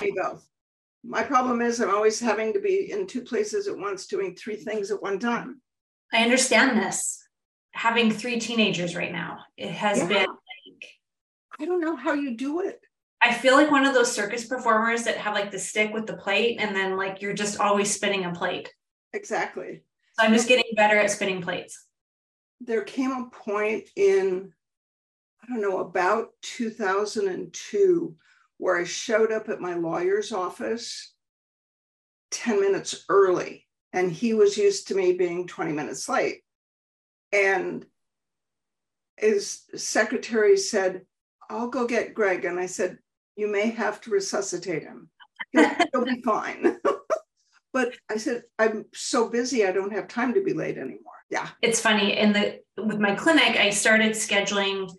Me both. My problem is I'm always having to be in two places at once doing three things at one time. I understand this. Having three teenagers right now, it has Yeah. been like I don't know how you do it. I feel like one of those circus performers that have like the stick with the plate, and then like you're just always spinning a plate. Exactly. So I'm just getting better at spinning plates. There came a point in, I don't know, about 2002 where I showed up at my lawyer's office 10 minutes early, and he was used to me being 20 minutes late. And his secretary said, I'll go get Greg. And I said, You may have to resuscitate him. He'll, he'll be fine. but I said, I'm so busy, I don't have time to be late anymore. Yeah. It's funny in the with my clinic, I started scheduling.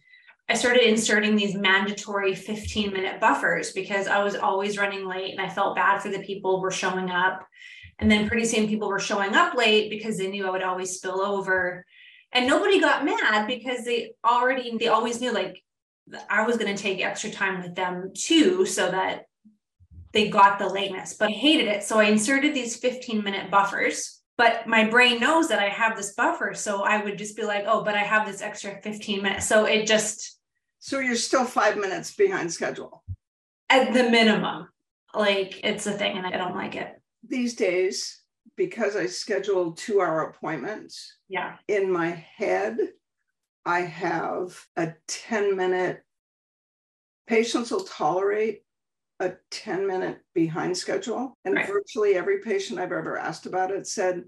I started inserting these mandatory 15 minute buffers because I was always running late and I felt bad for the people who were showing up. And then pretty soon people were showing up late because they knew I would always spill over. And nobody got mad because they already, they always knew like I was going to take extra time with them too, so that they got the lateness. But I hated it. So I inserted these 15 minute buffers. But my brain knows that I have this buffer. So I would just be like, oh, but I have this extra 15 minutes. So it just, So you're still five minutes behind schedule. at the minimum, like it's a thing and I don't like it. These days, because I schedule two hour appointments, Yeah. in my head, I have a 10 minute, patients will tolerate a 10 minute behind schedule. And Right. virtually every patient I've ever asked about it said,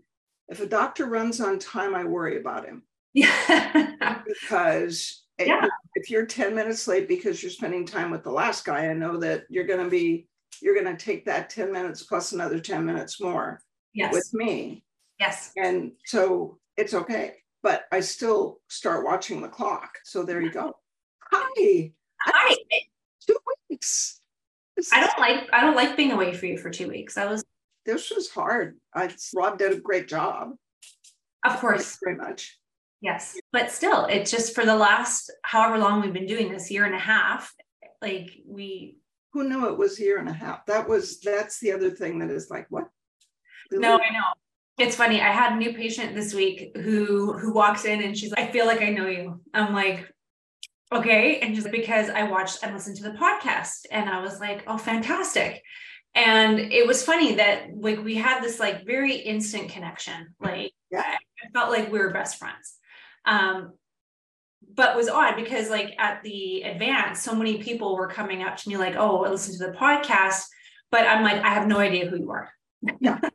if a doctor runs on time, I worry about him Yeah. because Yeah. if you're 10 minutes late because you're spending time with the last guy, I know that you're going to be, you're going to take that 10 minutes plus another 10 minutes more yes. with me. yes. And so it's okay, but I still start watching the clock. So there you go. Hi, Hi. two weeks. I don't like I don't like being away for you for two weeks. I was this was hard. I Rob did a great job. of course very much. Yes. But still, it's just for the last however long we've been doing this year and a half, like we Who knew it was a year and a half? That was that's the other thing that is like, what? Really? no, I know. It's funny. I had a new patient this week who who walks in and she's like, I feel like I know you. I'm like, okay. And just because I watched and listened to the podcast. And I was like, oh, fantastic. And it was funny that like we had this like very instant connection. Like Yeah. I felt like we were best friends. Um, but was odd because like at the advance, so many people were coming up to me like, oh, I listened to the podcast, but I'm like, I have no idea who you are. Yeah. and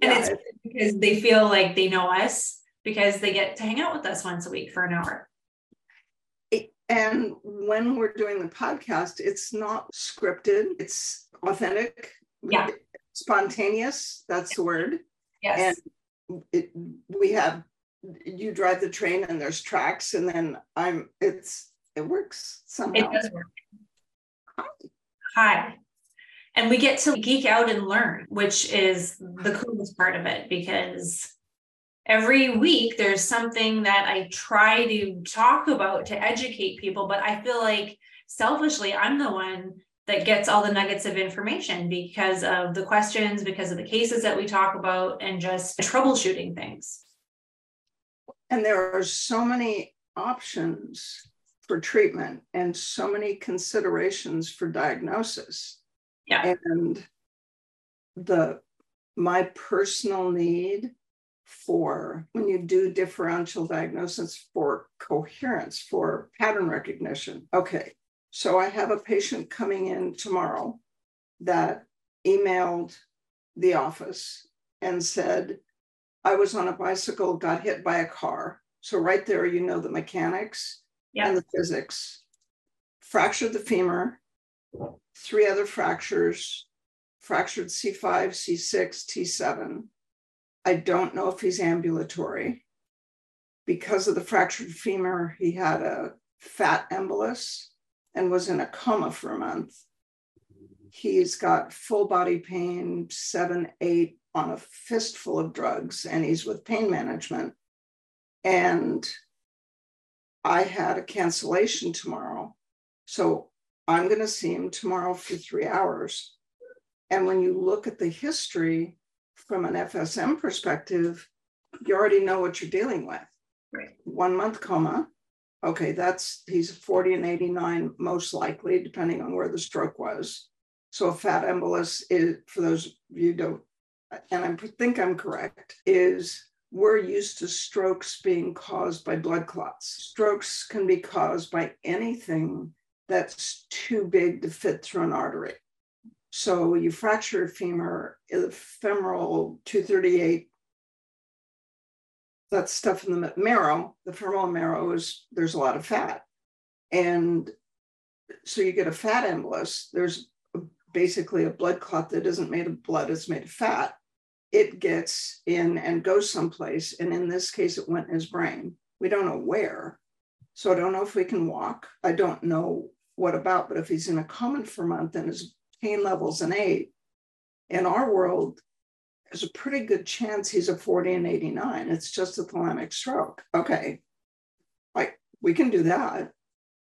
Yeah, it's because they feel like they know us because they get to hang out with us once a week for an hour. And when we're doing the podcast, it's not scripted, it's authentic. Yeah. Spontaneous, that's the word. Yes. it, we have you drive the train and there's tracks and then i'm it's it works somehow. it does work. Hi. And we get to geek out and learn, which is the coolest part of it because every week there's something that I try to talk about to educate people, but I feel like selfishly I'm the one that gets all the nuggets of information because of the questions, because of the cases that we talk about, and just troubleshooting things. and there are so many options for treatment and so many considerations for diagnosis Yeah. and the my personal need for when you do differential diagnosis for coherence for pattern recognition. Okay so i have a patient coming in tomorrow that emailed the office and said i was on a bicycle got hit by a car. So right there you know the mechanics and the physics. Fractured the femur three other fractures, fractured C5, C6, T7. I don't know if he's ambulatory. Because of the fractured femur, he had a fat embolus and was in a coma for a month. He's got full body pain, seven, eight on a fistful of drugs, and he's with pain management. And I had a cancellation tomorrow. So I'm going to see him tomorrow for three hours. And when you look at the history from an FSM perspective, you already know what you're dealing with. Right. One month coma. Okay, that's he's 40 and 89, most likely, depending on where the stroke was. So a fat embolus is, for those of you don't, and I think I'm correct, is we're used to strokes being caused by blood clots. Strokes can be caused by anything that's too big to fit through an artery. So you fracture a femur, the femoral 238, that stuff in the marrow, the femoral marrow is, there's a lot of fat. And so you get a fat embolus, there's basically a blood clot that isn't made of blood, it's made of fat it gets in and goes someplace. And in this case, it went in his brain. We don't know where. So I don't know if we can walk. I don't know what about, but if he's in a a month and his pain level's an eight, in our world, there's a pretty good chance he's a 40 and 89. It's just a thalamic stroke. Okay. Like we can do that.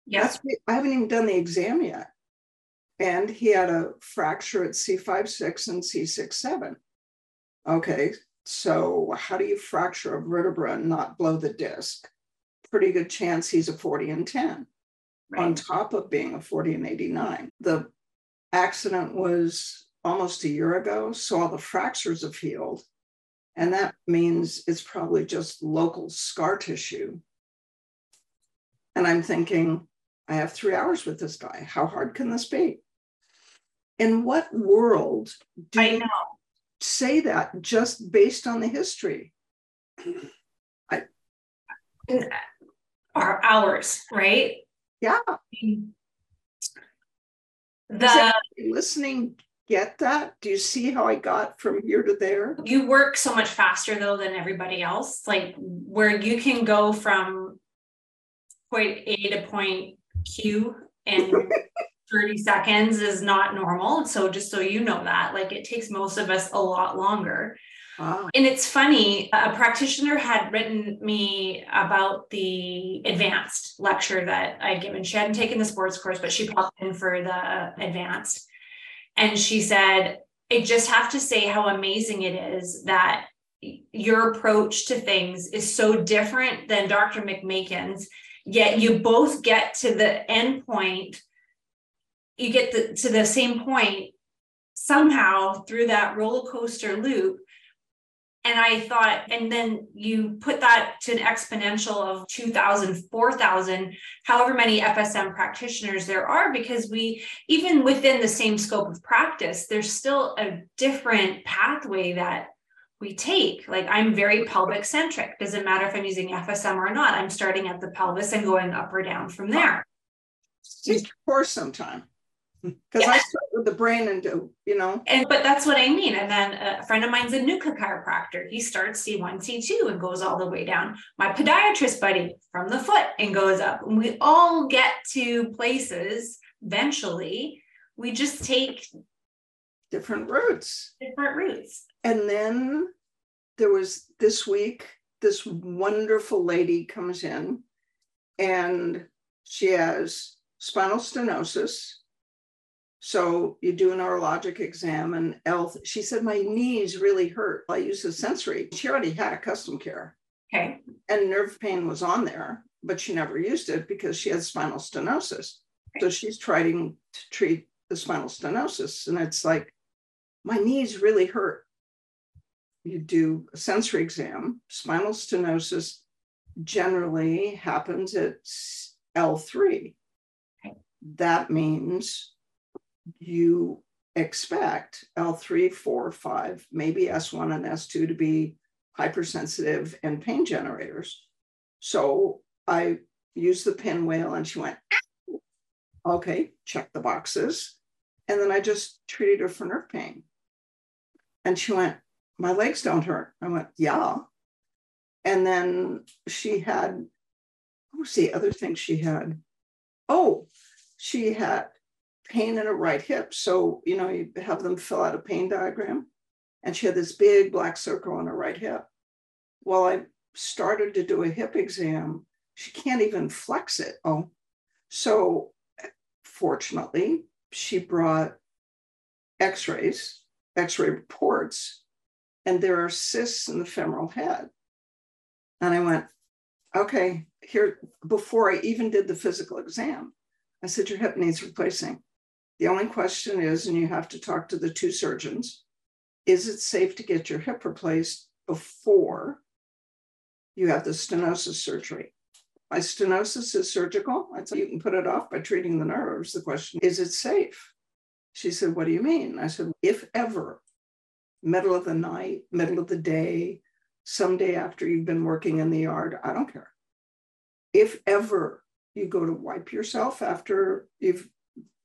Yes. Yeah. I haven't even done the exam yet. And he had a fracture at C5-6 and C6-7. Okay, so how do you fracture a vertebra and not blow the disc? Pretty good chance he's a 40 and 10 right. on top of being a 40 and 89. The accident was almost a year ago, so all the fractures have healed. And that means it's probably just local scar tissue. And I'm thinking, I have three hours with this guy. How hard can this be? In what world do I know say that just based on the history. I, Our hours, right? Yeah. The listening get that? Do you see how I got from here to there? You work so much faster though than everybody else, like where you can go from point A to point Q and 30 seconds is not normal. So just so you know that, like it takes most of us a lot longer. Wow. And it's funny, a practitioner had written me about the advanced lecture that I'd given. She hadn't taken the sports course, but she popped in for the advanced. And she said, I just have to say how amazing it is that your approach to things is so different than Dr. McMakin's, yet you both get to the end point you get the, to the same point somehow through that roller coaster loop and I thought, and then you put that to an exponential of 2,000, 4,000, however many FSM practitioners there are, because we, even within the same scope of practice, there's still a different pathway that we take. Like I'm very pelvic centric. Doesn't matter if I'm using FSM or not. I'm starting at the pelvis and going up or down from there. Just for some time because yeah. I start with the brain and do, you know. And but that's what I mean. And then uh, a friend of mine's a NUCCA chiropractor. He starts C1, C2 and goes all the way down. My podiatrist buddy from the foot and goes up. And we all get to places eventually. We just take different routes. Different routes. And then there was this week, this wonderful lady comes in and she has spinal stenosis so you do a neurologic exam and L, she said, my knees really hurt. I used a sensory. She already had a custom care. Okay. And nerve pain was on there, but she never used it because she had spinal stenosis. Okay. So she's trying to treat the spinal stenosis. And it's like, my knees really hurt. You do a sensory exam, spinal stenosis generally happens at L3. Okay. That means you expect L3, 4, 5, maybe S1 and S2 to be hypersensitive and pain generators. So I used the pinwheel and she went, ah, okay, check the boxes. And then I just treated her for nerve pain. And she went, my legs don't hurt. I went, yeah. And then she had, what was the other thing she had? Oh, she had pain in her right hip. So, you know, you have them fill out a pain diagram. And she had this big black circle on her right hip. Well, I started to do a hip exam. She can't even flex it. Oh, so fortunately, she brought x rays, x ray reports, and there are cysts in the femoral head. And I went, okay, here, before I even did the physical exam, I said, your hip needs replacing. The only question is, and you have to talk to the two surgeons, is it safe to get your hip replaced before you have the stenosis surgery? My stenosis is surgical. I said, you can put it off by treating the nerves. The question is, is it safe? She said, What do you mean? I said, If ever, middle of the night, middle of the day, someday after you've been working in the yard, I don't care. If ever you go to wipe yourself after you've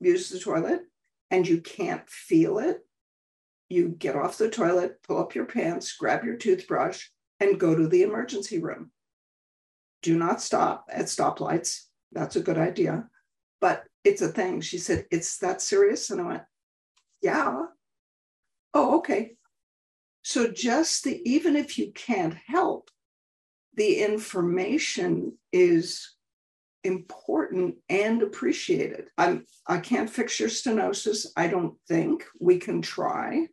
used the toilet and you can't feel it, you get off the toilet, pull up your pants, grab your toothbrush, and go to the emergency room. Do not stop at stoplights. That's a good idea. But it's a thing. She said, It's that serious? And I went, Yeah. Oh, okay. So just the, even if you can't help, the information is important and appreciated. I'm I can't fix your stenosis. I don't think we can try.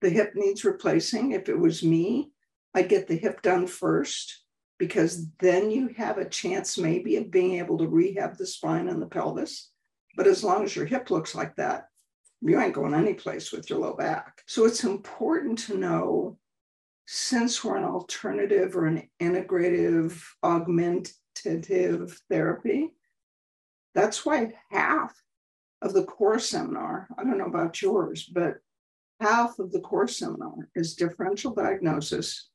The hip needs replacing. If it was me, I'd get the hip done first because then you have a chance maybe of being able to rehab the spine and the pelvis. But as long as your hip looks like that, you ain't going anyplace with your low back. So it's important to know since we're an alternative or an integrative, augmentative therapy, that's why half of the core seminar, I don't know about yours, but half of the core seminar is differential diagnosis,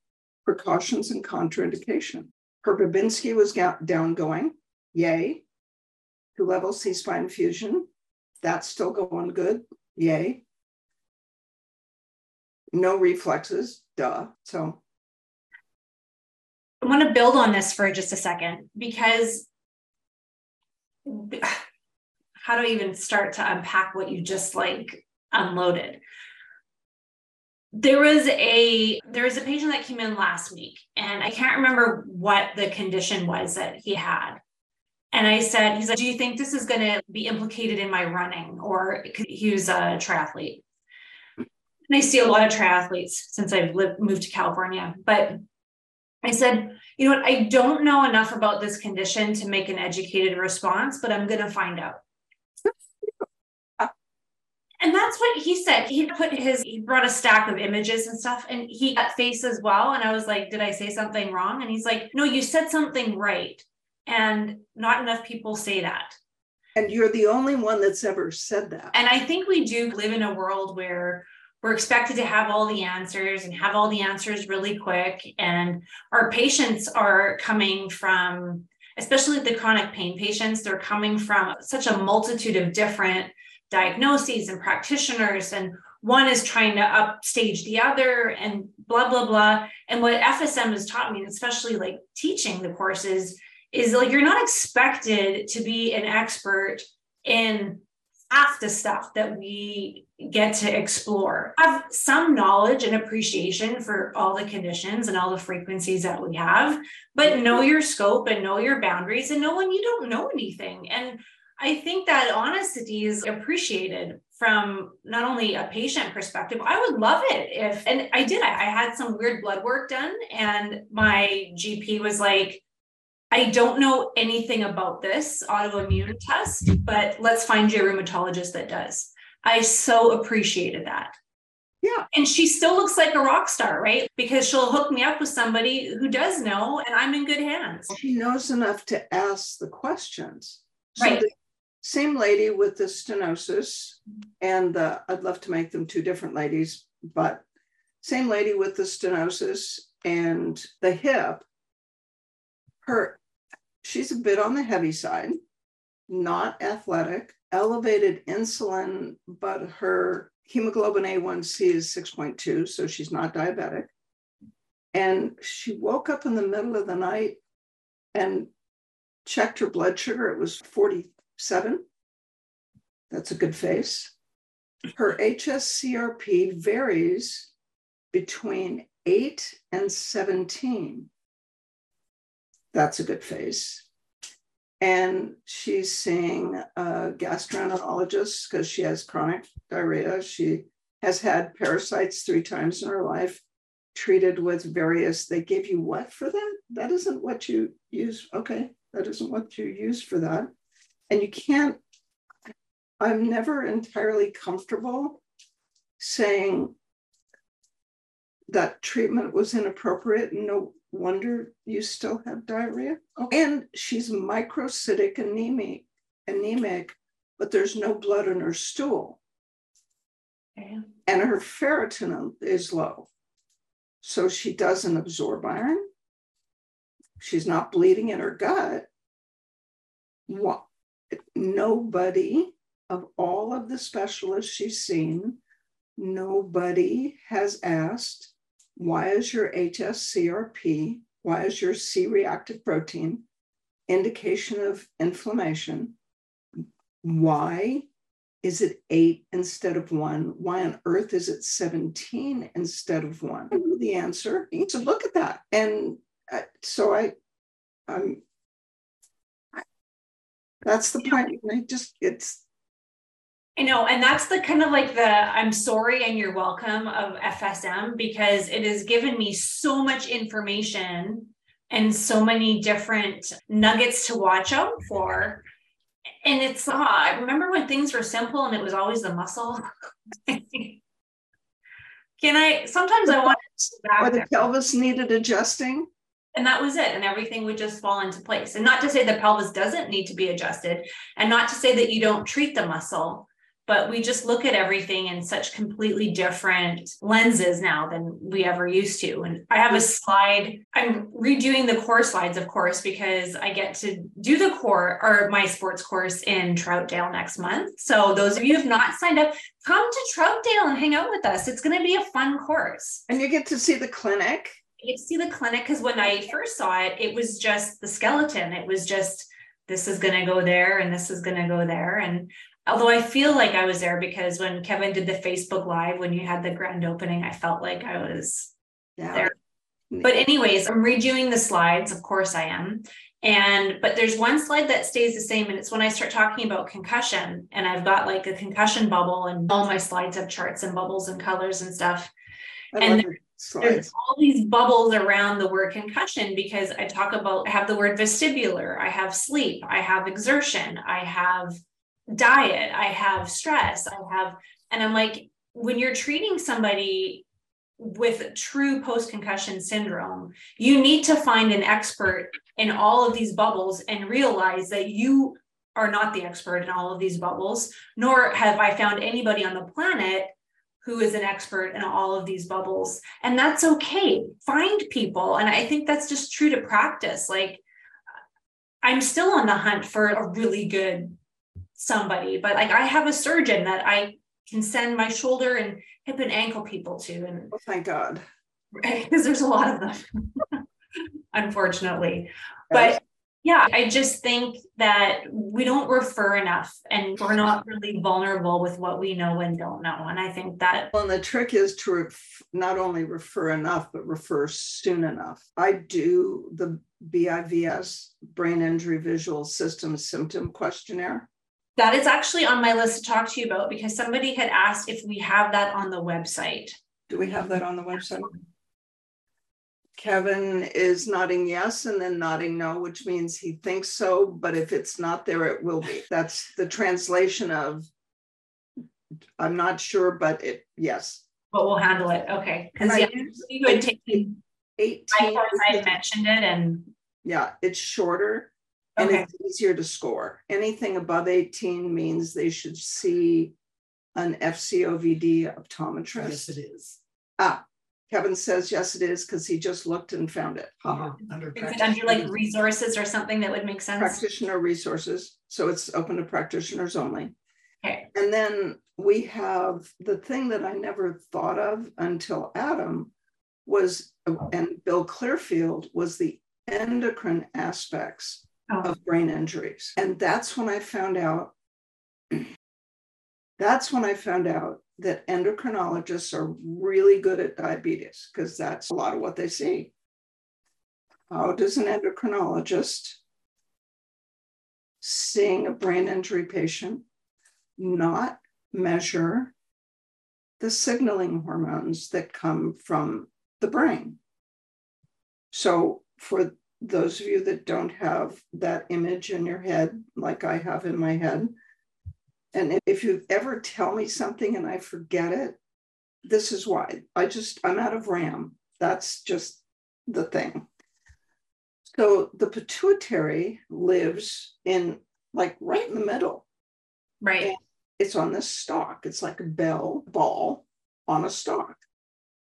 precautions, and contraindication. Her Babinski was down going, yay. Two level C spine fusion, that's still going good, yay. No reflexes, duh. So I want to build on this for just a second because how do I even start to unpack what you just like unloaded? there was a there was a patient that came in last week and i can't remember what the condition was that he had and i said he said do you think this is going to be implicated in my running or he was a triathlete and i see a lot of triathletes since i've lived moved to california but i said you know what i don't know enough about this condition to make an educated response but i'm going to find out and that's what he said. He put his, he brought a stack of images and stuff, and he got face as well. And I was like, Did I say something wrong? And he's like, No, you said something right. And not enough people say that. And you're the only one that's ever said that. And I think we do live in a world where we're expected to have all the answers and have all the answers really quick. And our patients are coming from, especially the chronic pain patients, they're coming from such a multitude of different diagnoses and practitioners and one is trying to upstage the other and blah blah blah and what fsm has taught me especially like teaching the courses is like you're not expected to be an expert in half the stuff that we get to explore have some knowledge and appreciation for all the conditions and all the frequencies that we have but know your scope and know your boundaries and know when you don't know anything and I think that honesty is appreciated from not only a patient perspective. I would love it if, and I did, I, I had some weird blood work done, and my GP was like, I don't know anything about this autoimmune test, but let's find you a rheumatologist that does. I so appreciated that. Yeah. And she still looks like a rock star, right? Because she'll hook me up with somebody who does know and I'm in good hands. She knows enough to ask the questions. So right. The, same lady with the stenosis and the, I'd love to make them two different ladies, but same lady with the stenosis and the hip. Her, she's a bit on the heavy side, not athletic, elevated insulin, but her hemoglobin A1C is 6.2, so she's not diabetic. And she woke up in the middle of the night and checked her blood sugar. It was 47. That's a good face. Her HSCRP varies between eight and 17. That's a good face. and she's seeing a gastroenterologist because she has chronic diarrhea. She has had parasites three times in her life, treated with various. They give you what for that? That isn't what you use. Okay, that isn't what you use for that. And you can't, I'm never entirely comfortable saying that treatment was inappropriate. No wonder you still have diarrhea. And she's microcytic anemic, anemic, but there's no blood in her stool. And her ferritin is low. So she doesn't absorb iron. She's not bleeding in her gut. What? Nobody of all of the specialists she's seen, nobody has asked why is your HSCRP, why is your C reactive protein indication of inflammation? Why is it eight instead of one? Why on earth is it 17 instead of one? The answer. So look at that. And uh, so I, I'm, I, that's the point. I just, it's, I know, and that's the kind of like the I'm sorry and you're welcome of FSM because it has given me so much information and so many different nuggets to watch out for. And it's uh, I remember when things were simple and it was always the muscle. Can I sometimes I want to or the pelvis needed adjusting? and that was it and everything would just fall into place and not to say the pelvis doesn't need to be adjusted and not to say that you don't treat the muscle but we just look at everything in such completely different lenses now than we ever used to. And I have a slide, I'm redoing the core slides, of course, because I get to do the core or my sports course in Troutdale next month. So those of you who have not signed up, come to Troutdale and hang out with us. It's going to be a fun course. And you get to see the clinic. You get to see the clinic because when I first saw it, it was just the skeleton. It was just this is going to go there and this is going to go there. And although I feel like I was there because when Kevin did the Facebook Live, when you had the grand opening, I felt like I was yeah. there. But, anyways, I'm redoing the slides. Of course, I am. And, but there's one slide that stays the same. And it's when I start talking about concussion, and I've got like a concussion bubble, and all my slides have charts and bubbles and colors and stuff. I and there's all these bubbles around the word concussion because I talk about, I have the word vestibular, I have sleep, I have exertion, I have diet, I have stress, I have, and I'm like, when you're treating somebody with true post concussion syndrome, you need to find an expert in all of these bubbles and realize that you are not the expert in all of these bubbles, nor have I found anybody on the planet who is an expert in all of these bubbles. And that's okay. Find people. And I think that's just true to practice. Like, I'm still on the hunt for a really good somebody, but like I have a surgeon that I can send my shoulder and hip and ankle people to. And oh, thank God. Because there's a lot of them, unfortunately. But yeah, I just think that we don't refer enough and we're not really vulnerable with what we know and don't know. And I think that. Well, and the trick is to ref- not only refer enough, but refer soon enough. I do the BIVS, Brain Injury Visual System Symptom Questionnaire. That is actually on my list to talk to you about because somebody had asked if we have that on the website. Do we have that on the website? Kevin is nodding yes and then nodding no, which means he thinks so, but if it's not there, it will be. That's the translation of I'm not sure, but it yes. But we'll handle it. Okay. Because yeah, you had taken 18. I mentioned it and yeah, it's shorter and okay. it's easier to score. Anything above 18 means they should see an FCOVD optometrist. Yes, it is. Ah, Kevin says yes, it is because he just looked and found it. Under, under is it under like resources or something that would make sense? Practitioner resources. So it's open to practitioners only. Okay. And then we have the thing that I never thought of until Adam was, and Bill Clearfield was the endocrine aspects oh. of brain injuries. And that's when I found out, that's when I found out that endocrinologists are really good at diabetes because that's a lot of what they see. How does an endocrinologist seeing a brain injury patient not measure the signaling hormones that come from the brain. So, for those of you that don't have that image in your head, like I have in my head, and if you ever tell me something and I forget it, this is why. I just, I'm out of RAM. That's just the thing. So the pituitary lives in like right in the middle. Right. And it's on this stalk. It's like a bell ball on a stalk.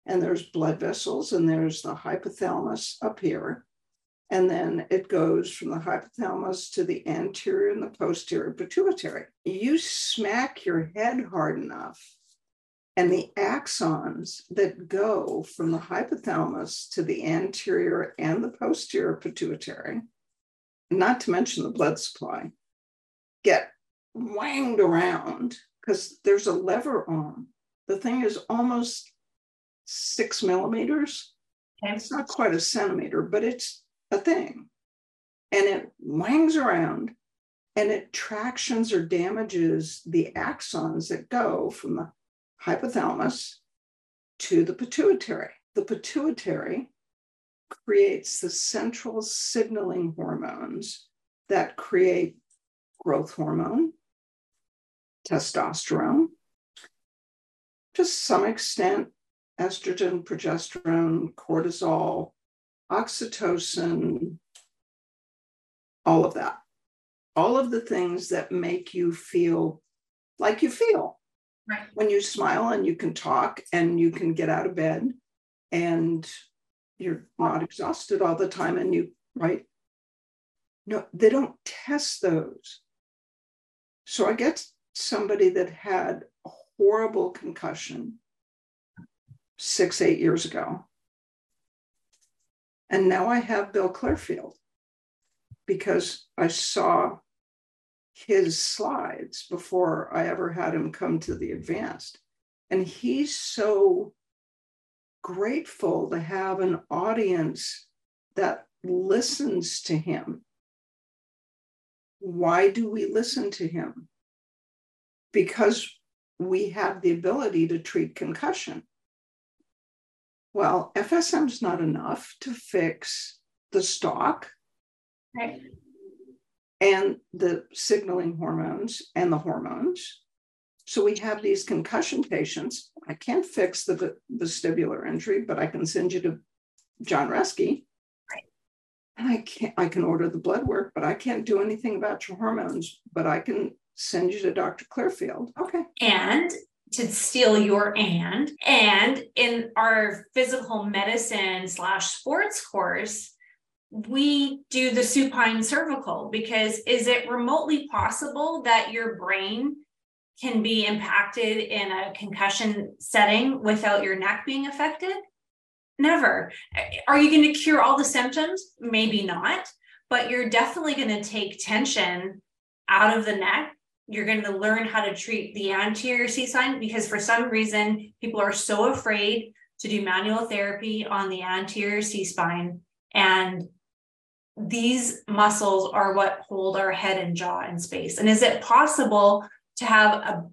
And there's blood vessels and there's the hypothalamus up here. And then it goes from the hypothalamus to the anterior and the posterior pituitary. You smack your head hard enough, and the axons that go from the hypothalamus to the anterior and the posterior pituitary, not to mention the blood supply, get wanged around because there's a lever on. The thing is almost six millimeters. Okay. It's not quite a centimeter, but it's a thing. And it wangs around and it tractions or damages the axons that go from the hypothalamus to the pituitary. The pituitary creates the central signaling hormones that create growth hormone, testosterone, to some extent, estrogen, progesterone, cortisol, oxytocin, all of that. All of the things that make you feel like you feel. Right. When you smile and you can talk and you can get out of bed and you're not exhausted all the time and you, right? No, they don't test those. So I get somebody that had a horrible concussion six, eight years ago. And now I have Bill Clearfield because I saw his slides before I ever had him come to the advanced. And he's so grateful to have an audience that listens to him why do we listen to him? Because we have the ability to treat concussion. Well, FSM is not enough to fix the stalk right. and the signaling hormones and the hormones. So we have these concussion patients. I can't fix the vestibular injury, but I can send you to John Reske and I can't, I can order the blood work, but I can't do anything about your hormones, but I can send you to Dr. Clearfield. Okay. And to steal your and, and in our physical medicine slash sports course, we do the supine cervical because is it remotely possible that your brain can be impacted in a concussion setting without your neck being affected? Never. Are you going to cure all the symptoms? Maybe not, but you're definitely going to take tension out of the neck. You're going to learn how to treat the anterior C spine because for some reason people are so afraid to do manual therapy on the anterior C spine. And these muscles are what hold our head and jaw in space. And is it possible to have a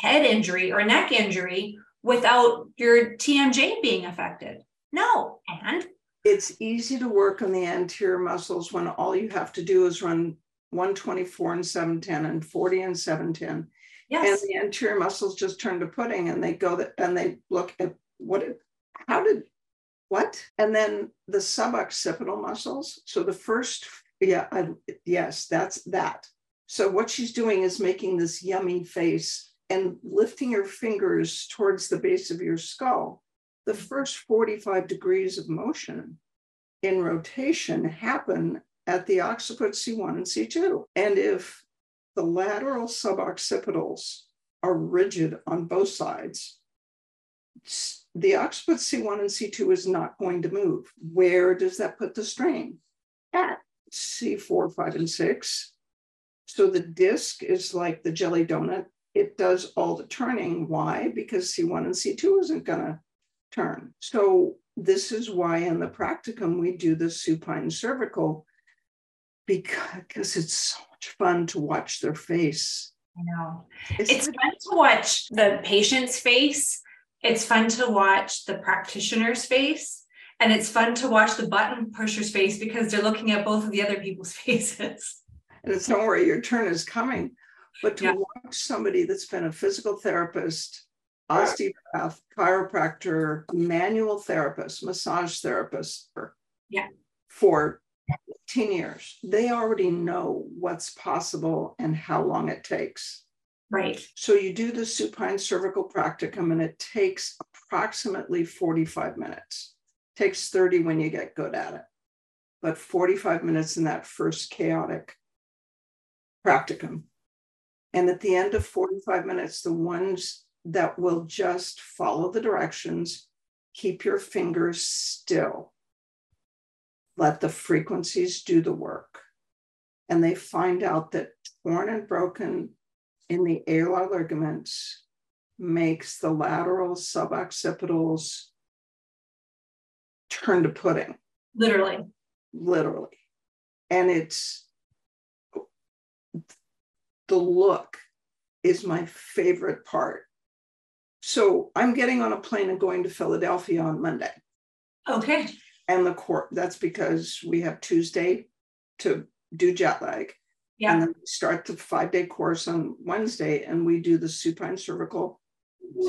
head injury or neck injury without your TMJ being affected? No. And it's easy to work on the anterior muscles when all you have to do is run 124 and 710 and 40 and 710. Yes. And the anterior muscles just turn to pudding and they go that and they look at what it, how did what? And then the suboccipital muscles. So the first, yeah, I, yes, that's that. So what she's doing is making this yummy face and lifting her fingers towards the base of your skull the first 45 degrees of motion in rotation happen at the occiput C1 and C2. And if the lateral suboccipitals are rigid on both sides, the occiput C1 and C2 is not going to move. Where does that put the strain? At C4, 5, and 6. So the disc is like the jelly donut. It does all the turning. Why? Because C1 and C2 isn't going to turn. So this is why in the practicum we do the supine cervical because it's so much fun to watch their face. I know. It's, it's fun to watch the patient's face. It's fun to watch the practitioner's face. And it's fun to watch the button pusher's face because they're looking at both of the other people's faces. And it's don't worry, your turn is coming. But to yeah. watch somebody that's been a physical therapist, osteopath, chiropractor, manual therapist, massage therapist yeah. for 10 years, they already know what's possible and how long it takes. Right. So you do the supine cervical practicum and it takes approximately 45 minutes. It takes 30 when you get good at it. But 45 minutes in that first chaotic practicum. And at the end of 45 minutes, the ones that will just follow the directions, keep your fingers still, let the frequencies do the work. And they find out that torn and broken in the alar ligaments makes the lateral suboccipitals turn to pudding. Literally. Literally. And it's the look is my favorite part. So I'm getting on a plane and going to Philadelphia on Monday. Okay. And the court, that's because we have Tuesday to do jet lag. Yeah. And then we start the five day course on Wednesday and we do the supine cervical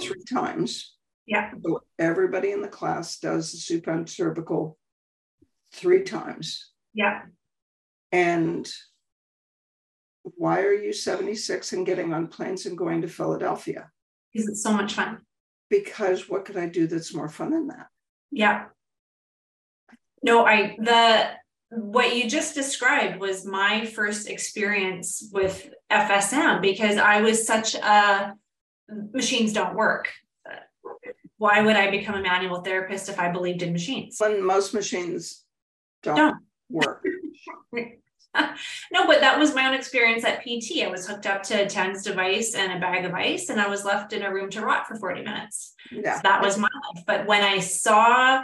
three times. Yeah. So everybody in the class does the supine cervical three times. Yeah. And why are you 76 and getting on planes and going to Philadelphia? Because it's so much fun. Because what could I do that's more fun than that? Yeah. No, I, the, what you just described was my first experience with FSM because I was such a machines don't work. Why would I become a manual therapist if I believed in machines? When most machines don't, don't. work. no, but that was my own experience at PT. I was hooked up to a TENS device and a bag of ice, and I was left in a room to rot for 40 minutes. Yeah. So that was my life. But when I saw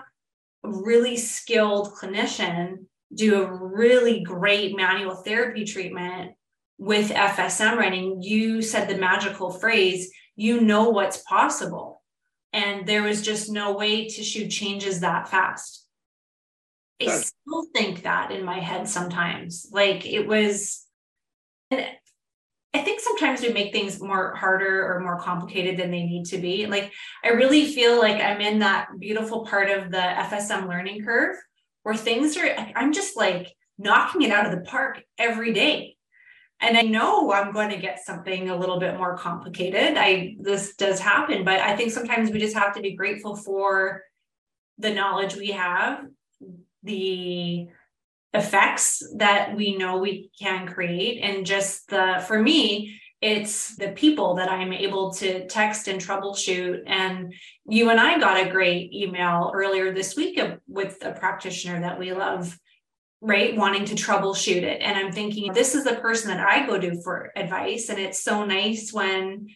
really skilled clinician do a really great manual therapy treatment with FSM writing, you said the magical phrase, you know what's possible. And there was just no way tissue changes that fast. I still think that in my head sometimes. Like it was, and I think sometimes we make things more harder or more complicated than they need to be. Like I really feel like I'm in that beautiful part of the FSM learning curve where things are, I'm just like knocking it out of the park every day. And I know I'm going to get something a little bit more complicated. I this does happen, but I think sometimes we just have to be grateful for the knowledge we have the effects that we know we can create. And just the for me it's the people that i'm able to text and troubleshoot. And you and i got a great email earlier this week with a practitioner that we love right? Wanting to troubleshoot it. And i'm thinking this is the person that i go to for advice. And it's so nice when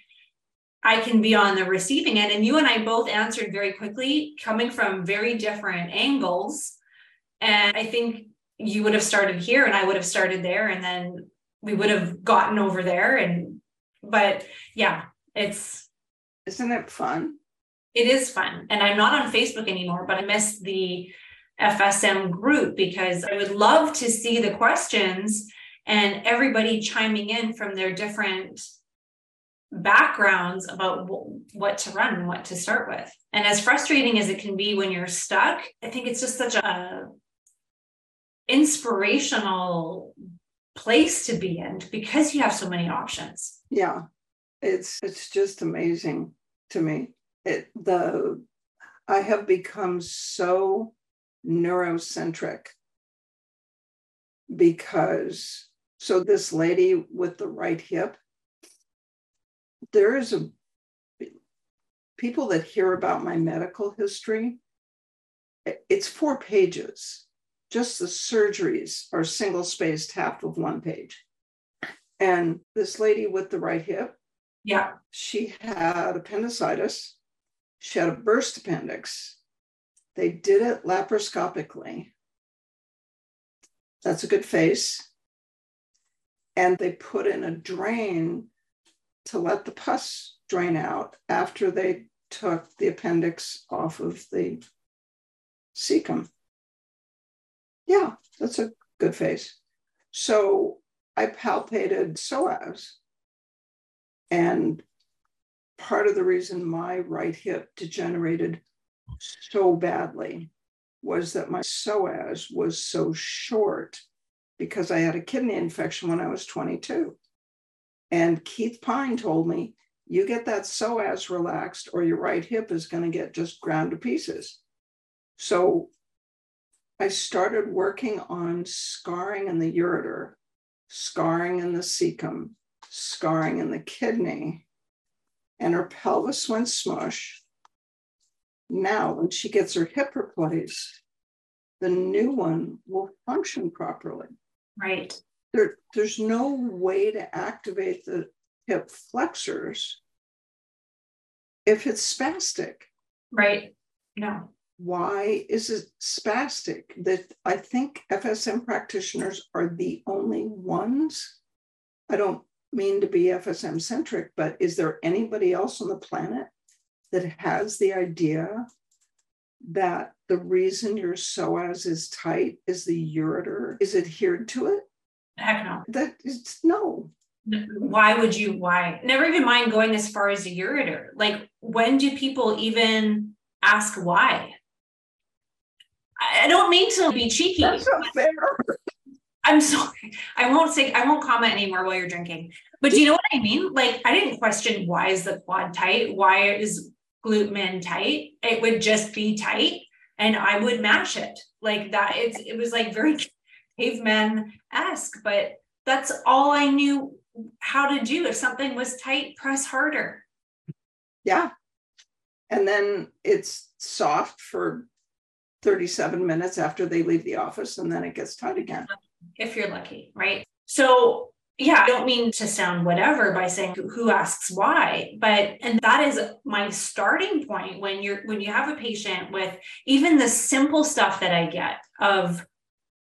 I can be on the receiving end. And you and I both answered very quickly, coming from very different angles. And I think you would have started here and I would have started there and then we would have gotten over there and but yeah, it's isn't it fun? It is fun. And I'm not on Facebook anymore, but I miss the FSM group because I would love to see the questions and everybody chiming in from their different backgrounds about w- what to run and what to start with. And as frustrating as it can be when you're stuck, I think it's just such a inspirational place to be in because you have so many options. Yeah. It's it's just amazing to me. It the I have become so neurocentric because so this lady with the right hip there is a people that hear about my medical history it's four pages just the surgeries are single spaced half of one page. And this lady with the right hip, yeah, she had appendicitis. She had a burst appendix. They did it laparoscopically. That's a good face. and they put in a drain to let the pus drain out after they took the appendix off of the cecum. Yeah, that's a good face. So I palpated psoas. And part of the reason my right hip degenerated so badly was that my psoas was so short because I had a kidney infection when I was 22. And Keith Pine told me, you get that psoas relaxed, or your right hip is going to get just ground to pieces. So I started working on scarring in the ureter, scarring in the cecum, scarring in the kidney, and her pelvis went smush. Now, when she gets her hip replaced, the new one will function properly. Right. There, there's no way to activate the hip flexors if it's spastic. Right. No. Why is it spastic? That I think FSM practitioners are the only ones. I don't mean to be FSM centric, but is there anybody else on the planet that has the idea that the reason your psoas is tight is the ureter is adhered to it? Heck no. That is no. Why would you? Why? Never even mind going as far as the ureter. Like, when do people even ask why? I don't mean to be cheeky. That's not fair. I'm sorry. I won't say I won't comment anymore while you're drinking. But do you know what I mean? Like I didn't question why is the quad tight? Why is glute min tight? It would just be tight and I would mash it. Like that. It's it was like very caveman-esque, but that's all I knew how to do. If something was tight, press harder. Yeah. And then it's soft for 37 minutes after they leave the office and then it gets tight again if you're lucky, right? So yeah, I don't mean to sound whatever by saying who asks why, but and that is my starting point when you're when you have a patient with even the simple stuff that I get of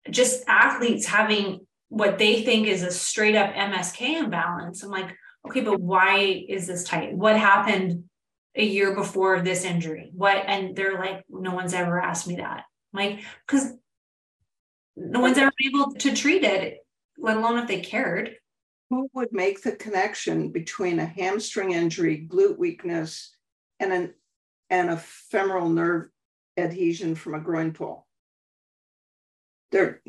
just athletes having what they think is a straight up MSK imbalance. I'm like, okay, but why is this tight? What happened a year before this injury? What? And they're like, no one's ever asked me that. Like, because no one's ever been able to treat it, let alone if they cared. Who would make the connection between a hamstring injury, glute weakness, and an and a femoral nerve adhesion from a groin pull? There,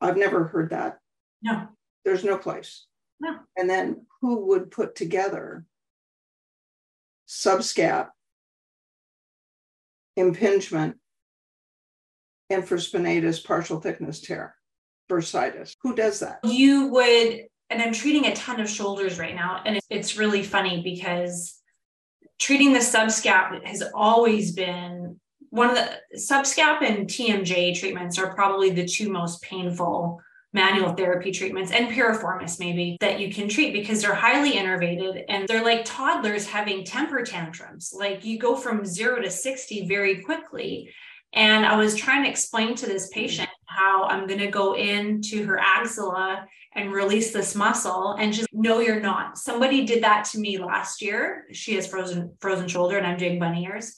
I've never heard that. No. There's no place. No. And then who would put together subscap, impingement, infraspinatus partial thickness tear, bursitis. Who does that? You would, and I'm treating a ton of shoulders right now. And it's really funny because treating the subscap has always been one of the subscap and TMJ treatments are probably the two most painful manual therapy treatments and piriformis maybe that you can treat because they're highly innervated and they're like toddlers having temper tantrums like you go from 0 to 60 very quickly and I was trying to explain to this patient how I'm going to go into her axilla and release this muscle and just no you're not. Somebody did that to me last year. She has frozen frozen shoulder and I'm doing bunny ears.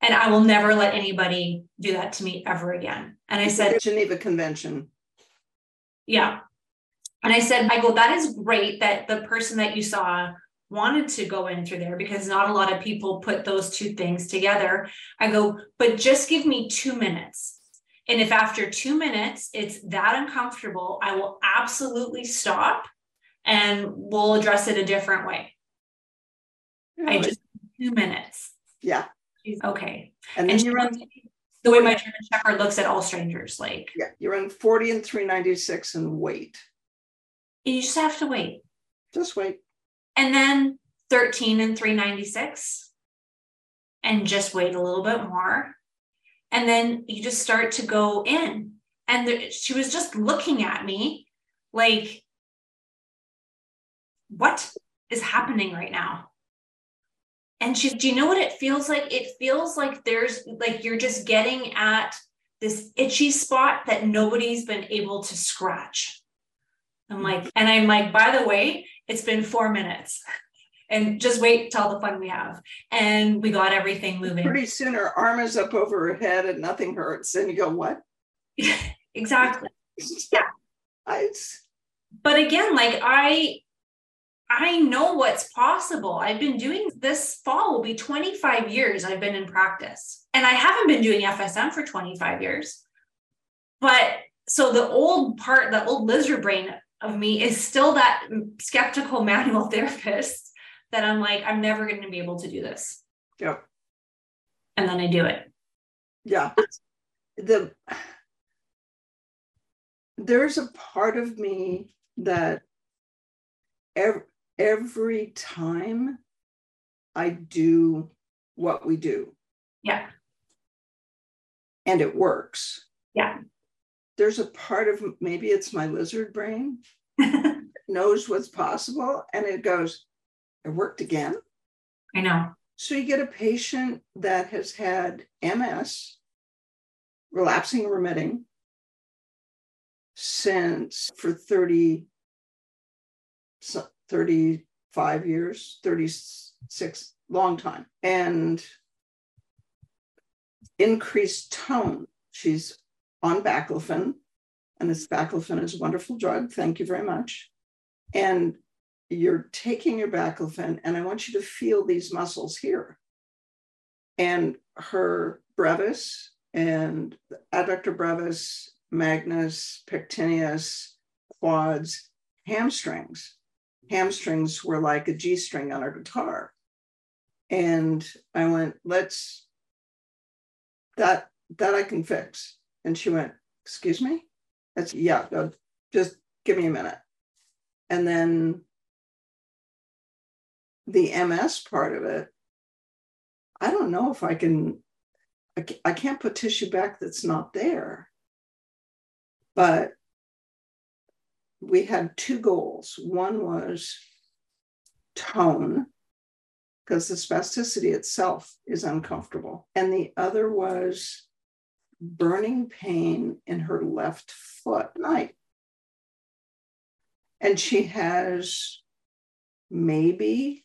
And I will never let anybody do that to me ever again. And I said Geneva Convention. Yeah. And I said, I go, that is great that the person that you saw wanted to go in through there because not a lot of people put those two things together. I go, but just give me two minutes. And if after two minutes it's that uncomfortable, I will absolutely stop and we'll address it a different way. Yeah, I just two minutes. Yeah. Okay. And then and you run the way my German Shepherd looks at all strangers, like yeah, you're in 40 and 396 and wait. You just have to wait. Just wait. And then 13 and 396 and just wait a little bit more. And then you just start to go in. And there, she was just looking at me like what is happening right now and she do you know what it feels like it feels like there's like you're just getting at this itchy spot that nobody's been able to scratch I'm like, mm-hmm. and I'm like, by the way, it's been four minutes. And just wait till the fun we have. And we got everything moving. Pretty soon her arm is up over her head and nothing hurts. And you go, what? exactly. yeah. I, but again, like I I know what's possible. I've been doing this fall will be 25 years I've been in practice. And I haven't been doing FSM for 25 years. But so the old part, the old lizard brain of me is still that skeptical manual therapist that I'm like, I'm never going to be able to do this. Yep. And then I do it. Yeah. The there's a part of me that every, every time I do what we do. Yeah. And it works. Yeah. There's a part of maybe it's my lizard brain knows what's possible and it goes, it worked again. I know. So you get a patient that has had MS, relapsing and remitting, since for 30, 35 years, 36, long time, and increased tone. She's on baclofen, and this baclofen is a wonderful drug. Thank you very much. And you're taking your baclofen, and I want you to feel these muscles here. And her brevis and adductor brevis, magnus, pectineus, quads, hamstrings. Hamstrings were like a G string on a guitar. And I went, let's, that, that I can fix. And she went, excuse me? That's, yeah, just give me a minute. And then the MS part of it, I don't know if I can, I can't put tissue back that's not there. But we had two goals. One was tone, because the spasticity itself is uncomfortable. And the other was burning pain in her left foot night. And she has maybe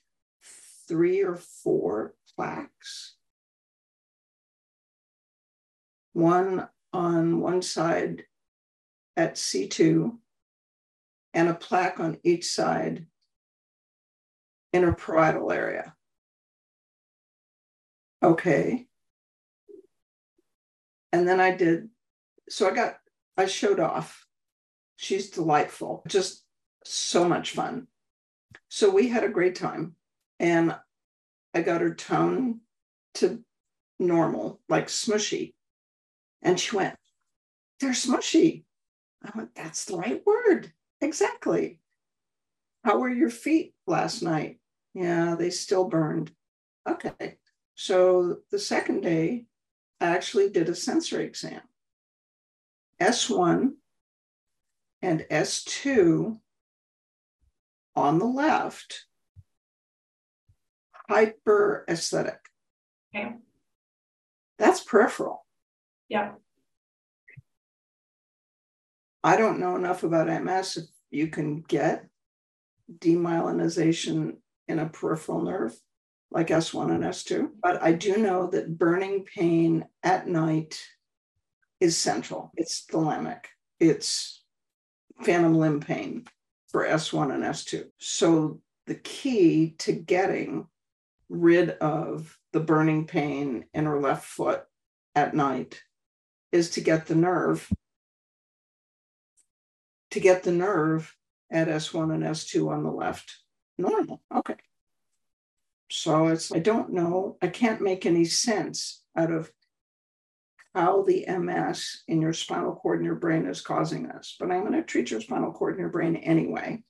three or four plaques. One on one side at C2 and a plaque on each side in her parietal area. Okay. And then I did, so I got, I showed off. She's delightful, just so much fun. So we had a great time and I got her tone to normal, like smushy. And she went, They're smushy. I went, That's the right word. Exactly. How were your feet last night? Yeah, they still burned. Okay. So the second day, I actually did a sensory exam. S1 and S2 on the left hyperesthetic. Okay. That's peripheral. Yeah. I don't know enough about MS you can get demyelinization in a peripheral nerve like S1 and S2, but I do know that burning pain at night is central. It's thalamic. It's phantom limb pain for S1 and S2. So the key to getting rid of the burning pain in her left foot at night is to get the nerve to get the nerve at S1 and S2 on the left normal. Okay. So it's, I don't know, I can't make any sense out of how the MS in your spinal cord and your brain is causing this, but I'm going to treat your spinal cord and your brain anyway.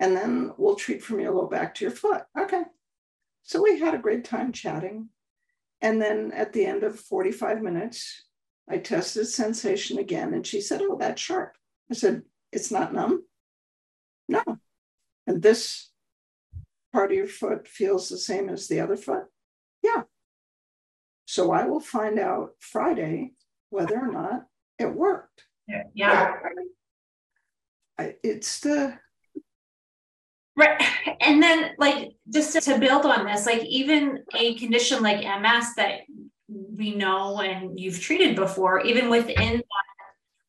And then we'll treat from your low back to your foot. Okay. So we had a great time chatting. And then at the end of 45 minutes, I tested sensation again. And she said, Oh, that's sharp. I said, It's not numb? No. And this part of your foot feels the same as the other foot? Yeah. So I will find out Friday whether or not it worked. Yeah. I, it's the Right. And then, like, just to, to, build on this, like, even a condition like MS that we know and you've treated before, even within that,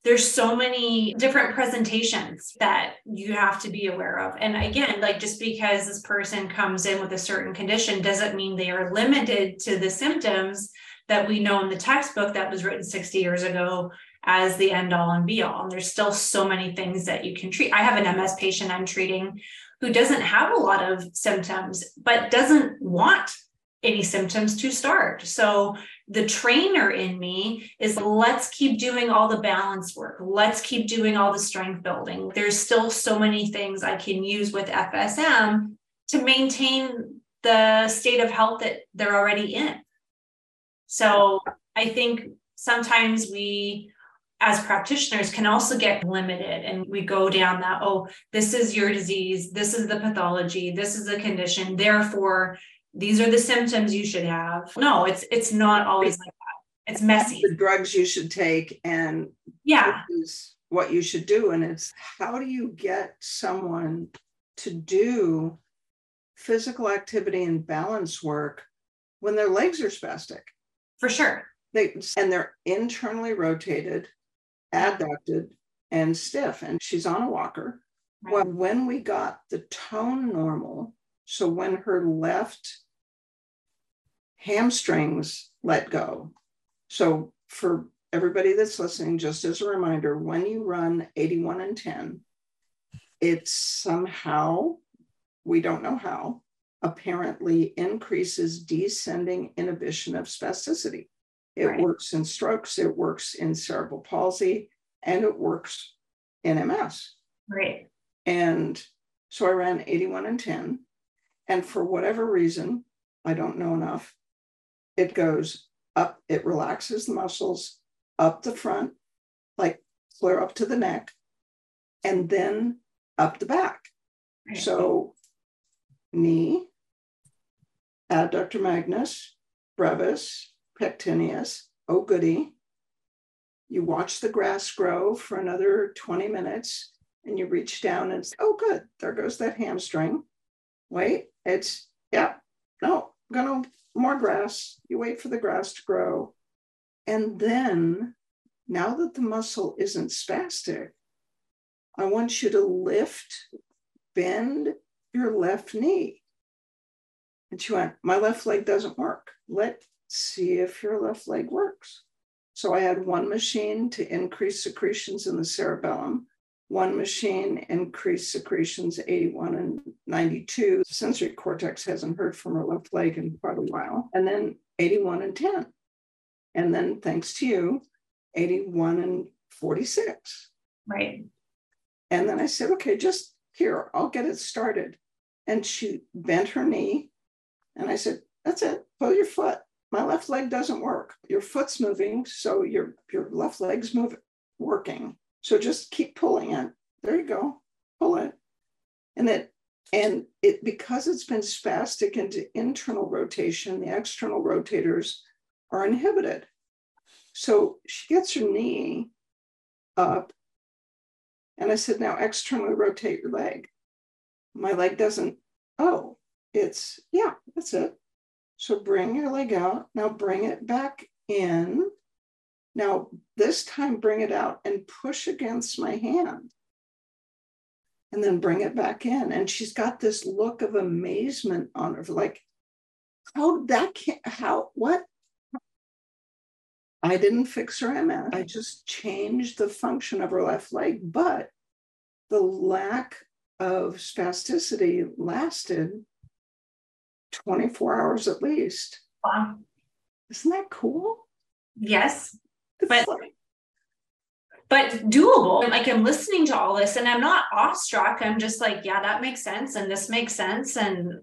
there's so many different presentations that you have to be aware of. And again, like, just because this person comes in with a certain condition doesn't mean they are limited to the symptoms that we know in the textbook that was written 60 years ago as the end all and be all. And there's still so many things that you can treat. I have an MS patient I'm treating who doesn't have a lot of symptoms, but doesn't want any symptoms to start. So the trainer in me is let's keep doing all the balance work. Let's keep doing all the strength building. There's still so many things I can use with FSM to maintain the state of health that they're already in. So I think sometimes we as practitioners can also get limited and we go down that oh this is your disease this is the pathology this is the condition therefore these are the symptoms you should have. No it's it's not always like that. It's messy. The drugs you should take and yeah. is what you should do and it's how do you get someone to do physical activity and balance work when their legs are spastic? For sure. They and they're internally rotated adducted and stiff, and she's on a walker. Right. Well, when we got the tone normal, so when her left hamstrings let go. So for everybody that's listening, just as a reminder, when you run 81 and 10, it somehow, we don't know how, apparently increases descending inhibition of spasticity. It right. works in strokes, it works in cerebral palsy, and it works in MS. Right. And so I ran 81 and 10. And for whatever reason, I don't know enough, it goes up, it relaxes the muscles up the front, like clear up to the neck, and then up the back. Right. So knee, adductor uh, magnus, brevis, pectineus, oh goody. You watch the grass grow for another 20 minutes and you reach down and say, oh, good, there goes that hamstring. Wait, it's, yeah, no, gonna more grass. You wait for the grass to grow. And then, now that the muscle isn't spastic, I want you to lift, bend your left knee. And she went, My left leg doesn't work. Let's see if your left leg works. So I had one machine to increase secretions in the cerebellum, one machine increased secretions 81 and 92. The sensory cortex hasn't heard from her left leg in quite a while. And then 81 and 10. And then thanks to you, 81 and 46. Right. And then I said, okay, just here, I'll get it started. And she bent her knee. And I said, that's it, pull your foot my left leg doesn't work. Your foot's moving, so your, your left leg's moving, working. So just keep pulling it. There you go. Pull it. And it and it because it's been spastic into internal rotation, the external rotators are inhibited. So she gets her knee up. And I said, now externally rotate your leg. My leg doesn't, oh, it's, yeah, that's it. So bring your leg out. Now bring it back in. Now, this time, bring it out and push against my hand. And then bring it back in. And she's got this look of amazement on her, like, how that can how, what? I didn't fix her MS. I just changed the function of her left leg, but the lack of spasticity lasted 24 hours at least. Wow. Isn't that cool? Yes. But but doable. Like I'm listening to all this and I'm not awestruck. I'm just like, yeah, that makes sense. And this makes sense. And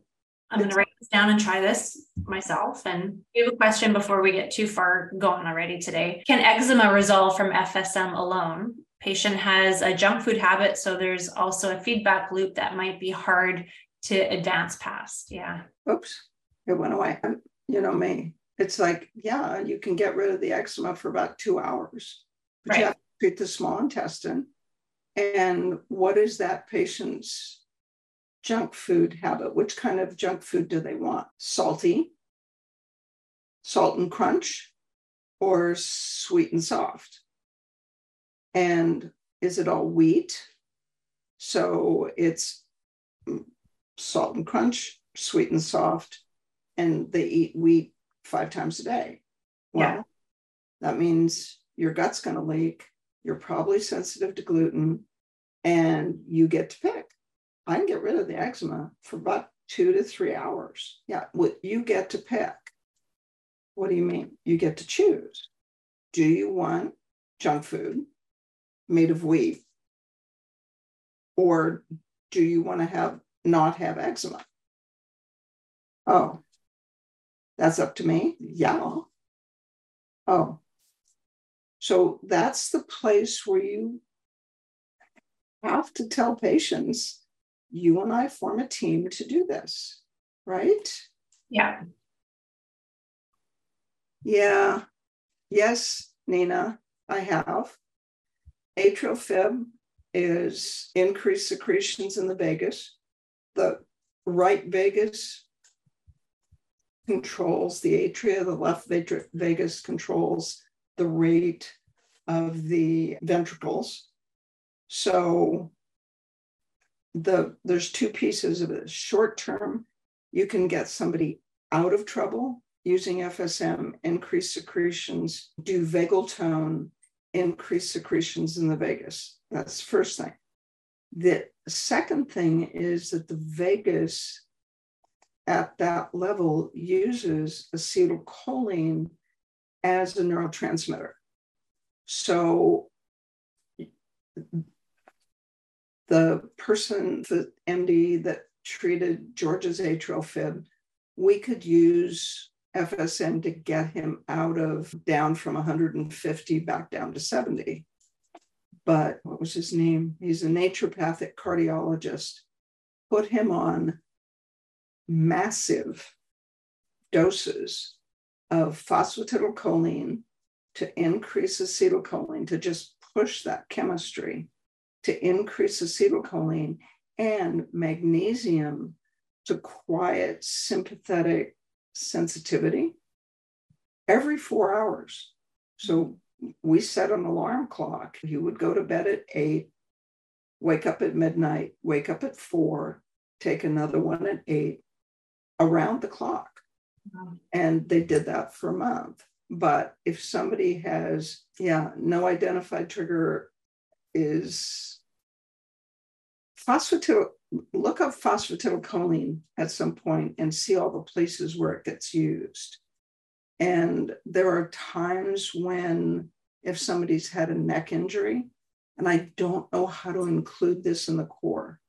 I'm going to write this down and try this myself. And we have a question before we get too far going already today. Can eczema resolve from FSM alone? Patient has a junk food habit. So there's also a feedback loop that might be hard to advance past. Yeah. Oops, it went away. You know me. It's like, yeah, you can get rid of the eczema for about two hours, but right. you have to treat the small intestine. And what is that patient's junk food habit? Which kind of junk food do they want? Salty, salt and crunch, or sweet and soft? And is it all wheat? So it's salt and crunch, sweet and soft, and they eat wheat five times a day. Well, yeah. that means your gut's going to leak. You're probably sensitive to gluten, and you get to pick. I can get rid of the eczema for about two to three hours. Yeah, what you get to pick. What do you mean? You get to choose. Do you want junk food made of wheat? Or do you want to have not have eczema? Oh, that's up to me? Yeah. Oh. So that's the place where you have to tell patients, you and I form a team to do this, right? Yeah. Yeah. Yes, Nina, I have. Atrial fib is increased secretions in the vagus. The right vagus controls the atria, the left vagus controls the rate of the ventricles. So the there's two pieces of it. Short term, you can get somebody out of trouble using FSM, increase secretions, do vagal tone, increase secretions in the vagus. That's the first thing. The second thing is that the vagus at that level uses acetylcholine as a neurotransmitter. So the person, the MD that treated George's atrial fib, we could use FSM to get him out of down from 150 back down to 70. But what was his name? He's a naturopathic cardiologist. Put him on massive doses of phosphatidylcholine to increase acetylcholine, to just push that chemistry to increase acetylcholine and magnesium to quiet sympathetic sensitivity every four hours. So we set an alarm clock. He would go to bed at eight, wake up at midnight, wake up at four, take another one at eight, around the clock. Wow. And they did that for a month. But if somebody has, yeah, no identified trigger is phosphatidyl, look up phosphatidylcholine at some point and see all the places where it gets used. And there are times when, if somebody's had a neck injury, and I don't know how to include this in the core,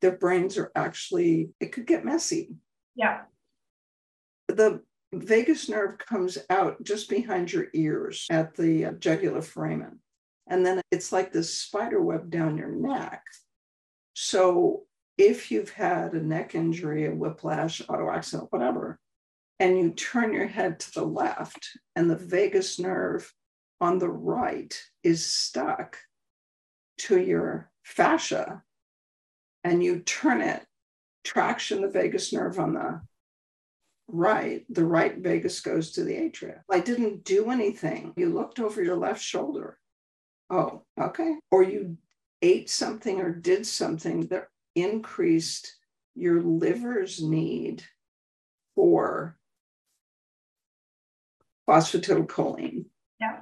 their brains are actually, it could get messy. Yeah. The vagus nerve comes out just behind your ears at the jugular foramen. And then it's like this spider web down your neck. So if you've had a neck injury, a whiplash, auto accident, whatever, and you turn your head to the left and the vagus nerve on the right is stuck to your fascia and you turn it traction the vagus nerve on the right the right vagus goes to the atria i didn't do anything you looked over your left shoulder oh okay or you ate something or did something that increased your liver's need for phosphatidylcholine. Yeah.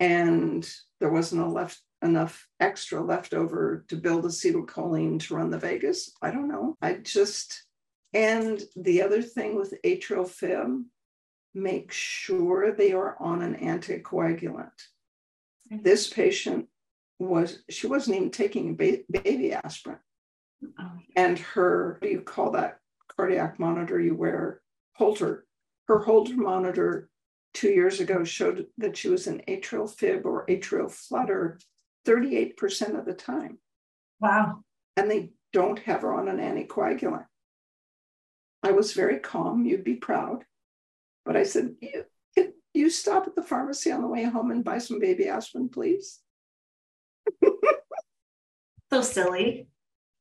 And there wasn't a left enough extra left over to build acetylcholine to run the vagus. I don't know. I just and the other thing with atrial fib, make sure they are on an anticoagulant. Mm-hmm. This patient was she wasn't even taking ba- baby aspirin. Oh. And her, what do you call that cardiac monitor you wear? Holter. Her Holter monitor two years ago showed that she was in atrial fib or atrial flutter 38% of the time. Wow. And they don't have her on an anticoagulant. I was very calm. You'd be proud. But I said, you, you stop at the pharmacy on the way home and buy some baby aspirin, please? So silly.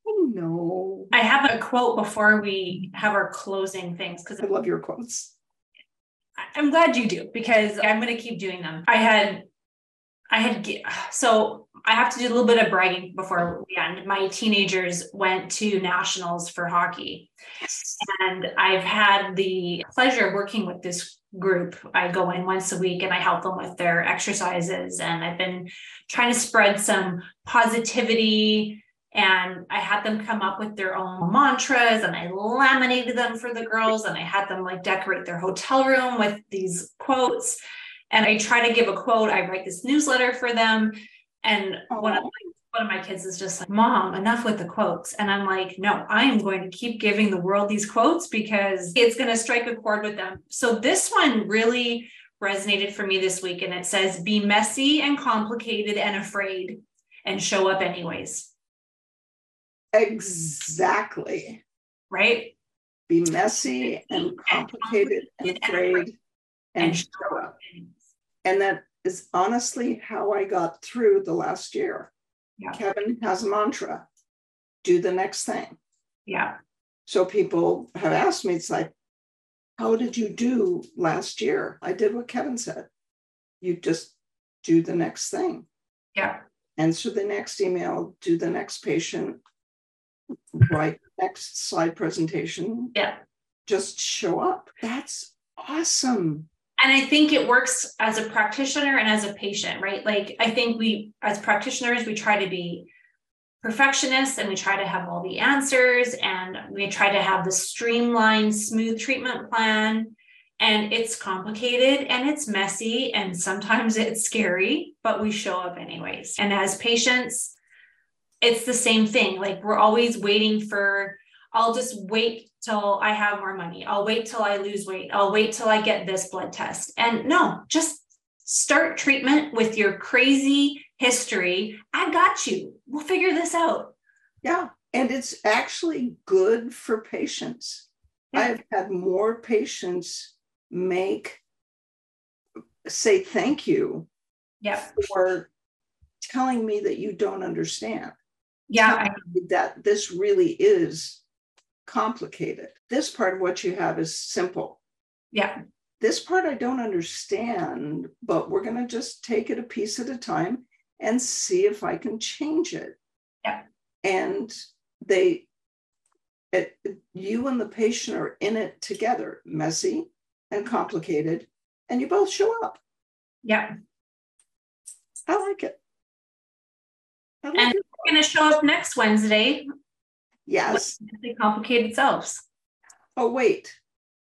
Oh no. I have a quote before we have our closing things because I love your quotes. I'm glad you do because I'm going to keep doing them. I had, I had, so I have to do a little bit of bragging before we end. My teenagers went to nationals for hockey. Yes. And I've had the pleasure of working with this group. I go in once a week and I help them with their exercises. And I've been trying to spread some positivity and I had them come up with their own mantras and I laminated them for the girls and I had them like decorate their hotel room with these quotes. And I try to give a quote. I write this newsletter for them. And one of my one of my kids is just like, Mom, enough with the quotes. And I'm like, no, I am going to keep giving the world these quotes because it's going to strike a chord with them. So this one really resonated for me this week. And it says, be messy and complicated and afraid and show up anyways. Exactly. Right? Be messy and complicated and afraid and show up. And that is honestly how I got through the last year. Yeah. Kevin has a mantra do the next thing. Yeah. So people have asked me, it's like, how did you do last year? I did what Kevin said. You just do the next thing. Yeah. Answer the next email, do the next patient, write next slide presentation. Yeah. Just show up. That's awesome and i think it works as a practitioner and as a patient right? Like i think we as practitioners we try to be perfectionists and we try to have all the answers and we try to have the streamlined smooth treatment plan. And it's complicated and it's messy and sometimes it's scary but we show up anyways. And as patients it's the same thing. Like we're always waiting for I'll just wait till I have more money. I'll wait till I lose weight. I'll wait till I get this blood test. And no, just start treatment with your crazy history. I got you. We'll figure this out. Yeah. And it's actually good for patients. Yeah. I've had more patients make say thank you yep. for telling me that you don't understand. Yeah. I, that this really is complicated. This part of what you have is simple. Yeah. This part I don't understand, but we're going to just take it a piece at a time and see if I can change it. Yeah. And they, it, you and the patient are in it together, messy and complicated, and you both show up. Yeah. I like it. I like and it. we're going to show up next Wednesday Yes. They complicated selves. Oh, wait.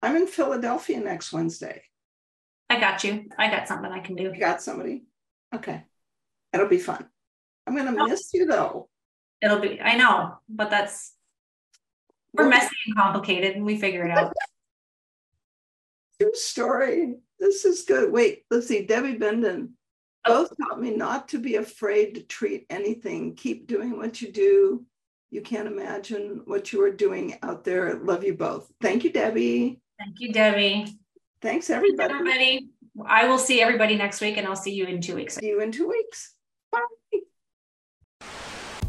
I'm in Philadelphia next Wednesday. I got you. I got something I can do. You got somebody? Okay. It'll be fun. I'm going to oh. miss you though. It'll be, I know, but that's, we're messy and complicated and we figure it out. True story. This is good. Wait, let's see. Debbie Benden oh. both taught me not to be afraid to treat anything. Keep doing what you do you can't imagine what you are doing out there. Love you both. Thank you, Debbie. Thank you, Debbie. Thanks, everybody. Thanks, everybody. I will see everybody next week and I'll see you in two weeks. See you in two weeks. Bye.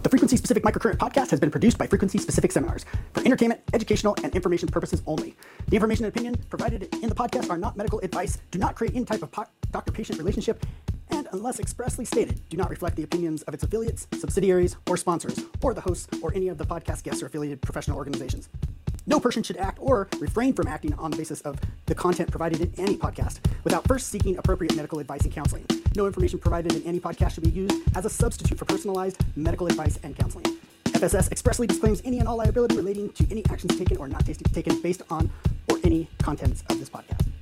The Frequency Specific Microcurrent podcast has been produced by Frequency Specific Seminars for entertainment, educational, and information purposes only. The information and opinion provided in the podcast are not medical advice, do not create any type of po- doctor patient relationship, and unless expressly stated, do not reflect the opinions of its affiliates, subsidiaries, or sponsors, or the hosts or any of the podcast guests or affiliated professional organizations. No person should act or refrain from acting on the basis of the content provided in any podcast without first seeking appropriate medical advice and counseling. No information provided in any podcast should be used as a substitute for personalized medical advice and counseling. FSS expressly disclaims any and all liability relating to any actions taken or not taken based on or any contents of this podcast.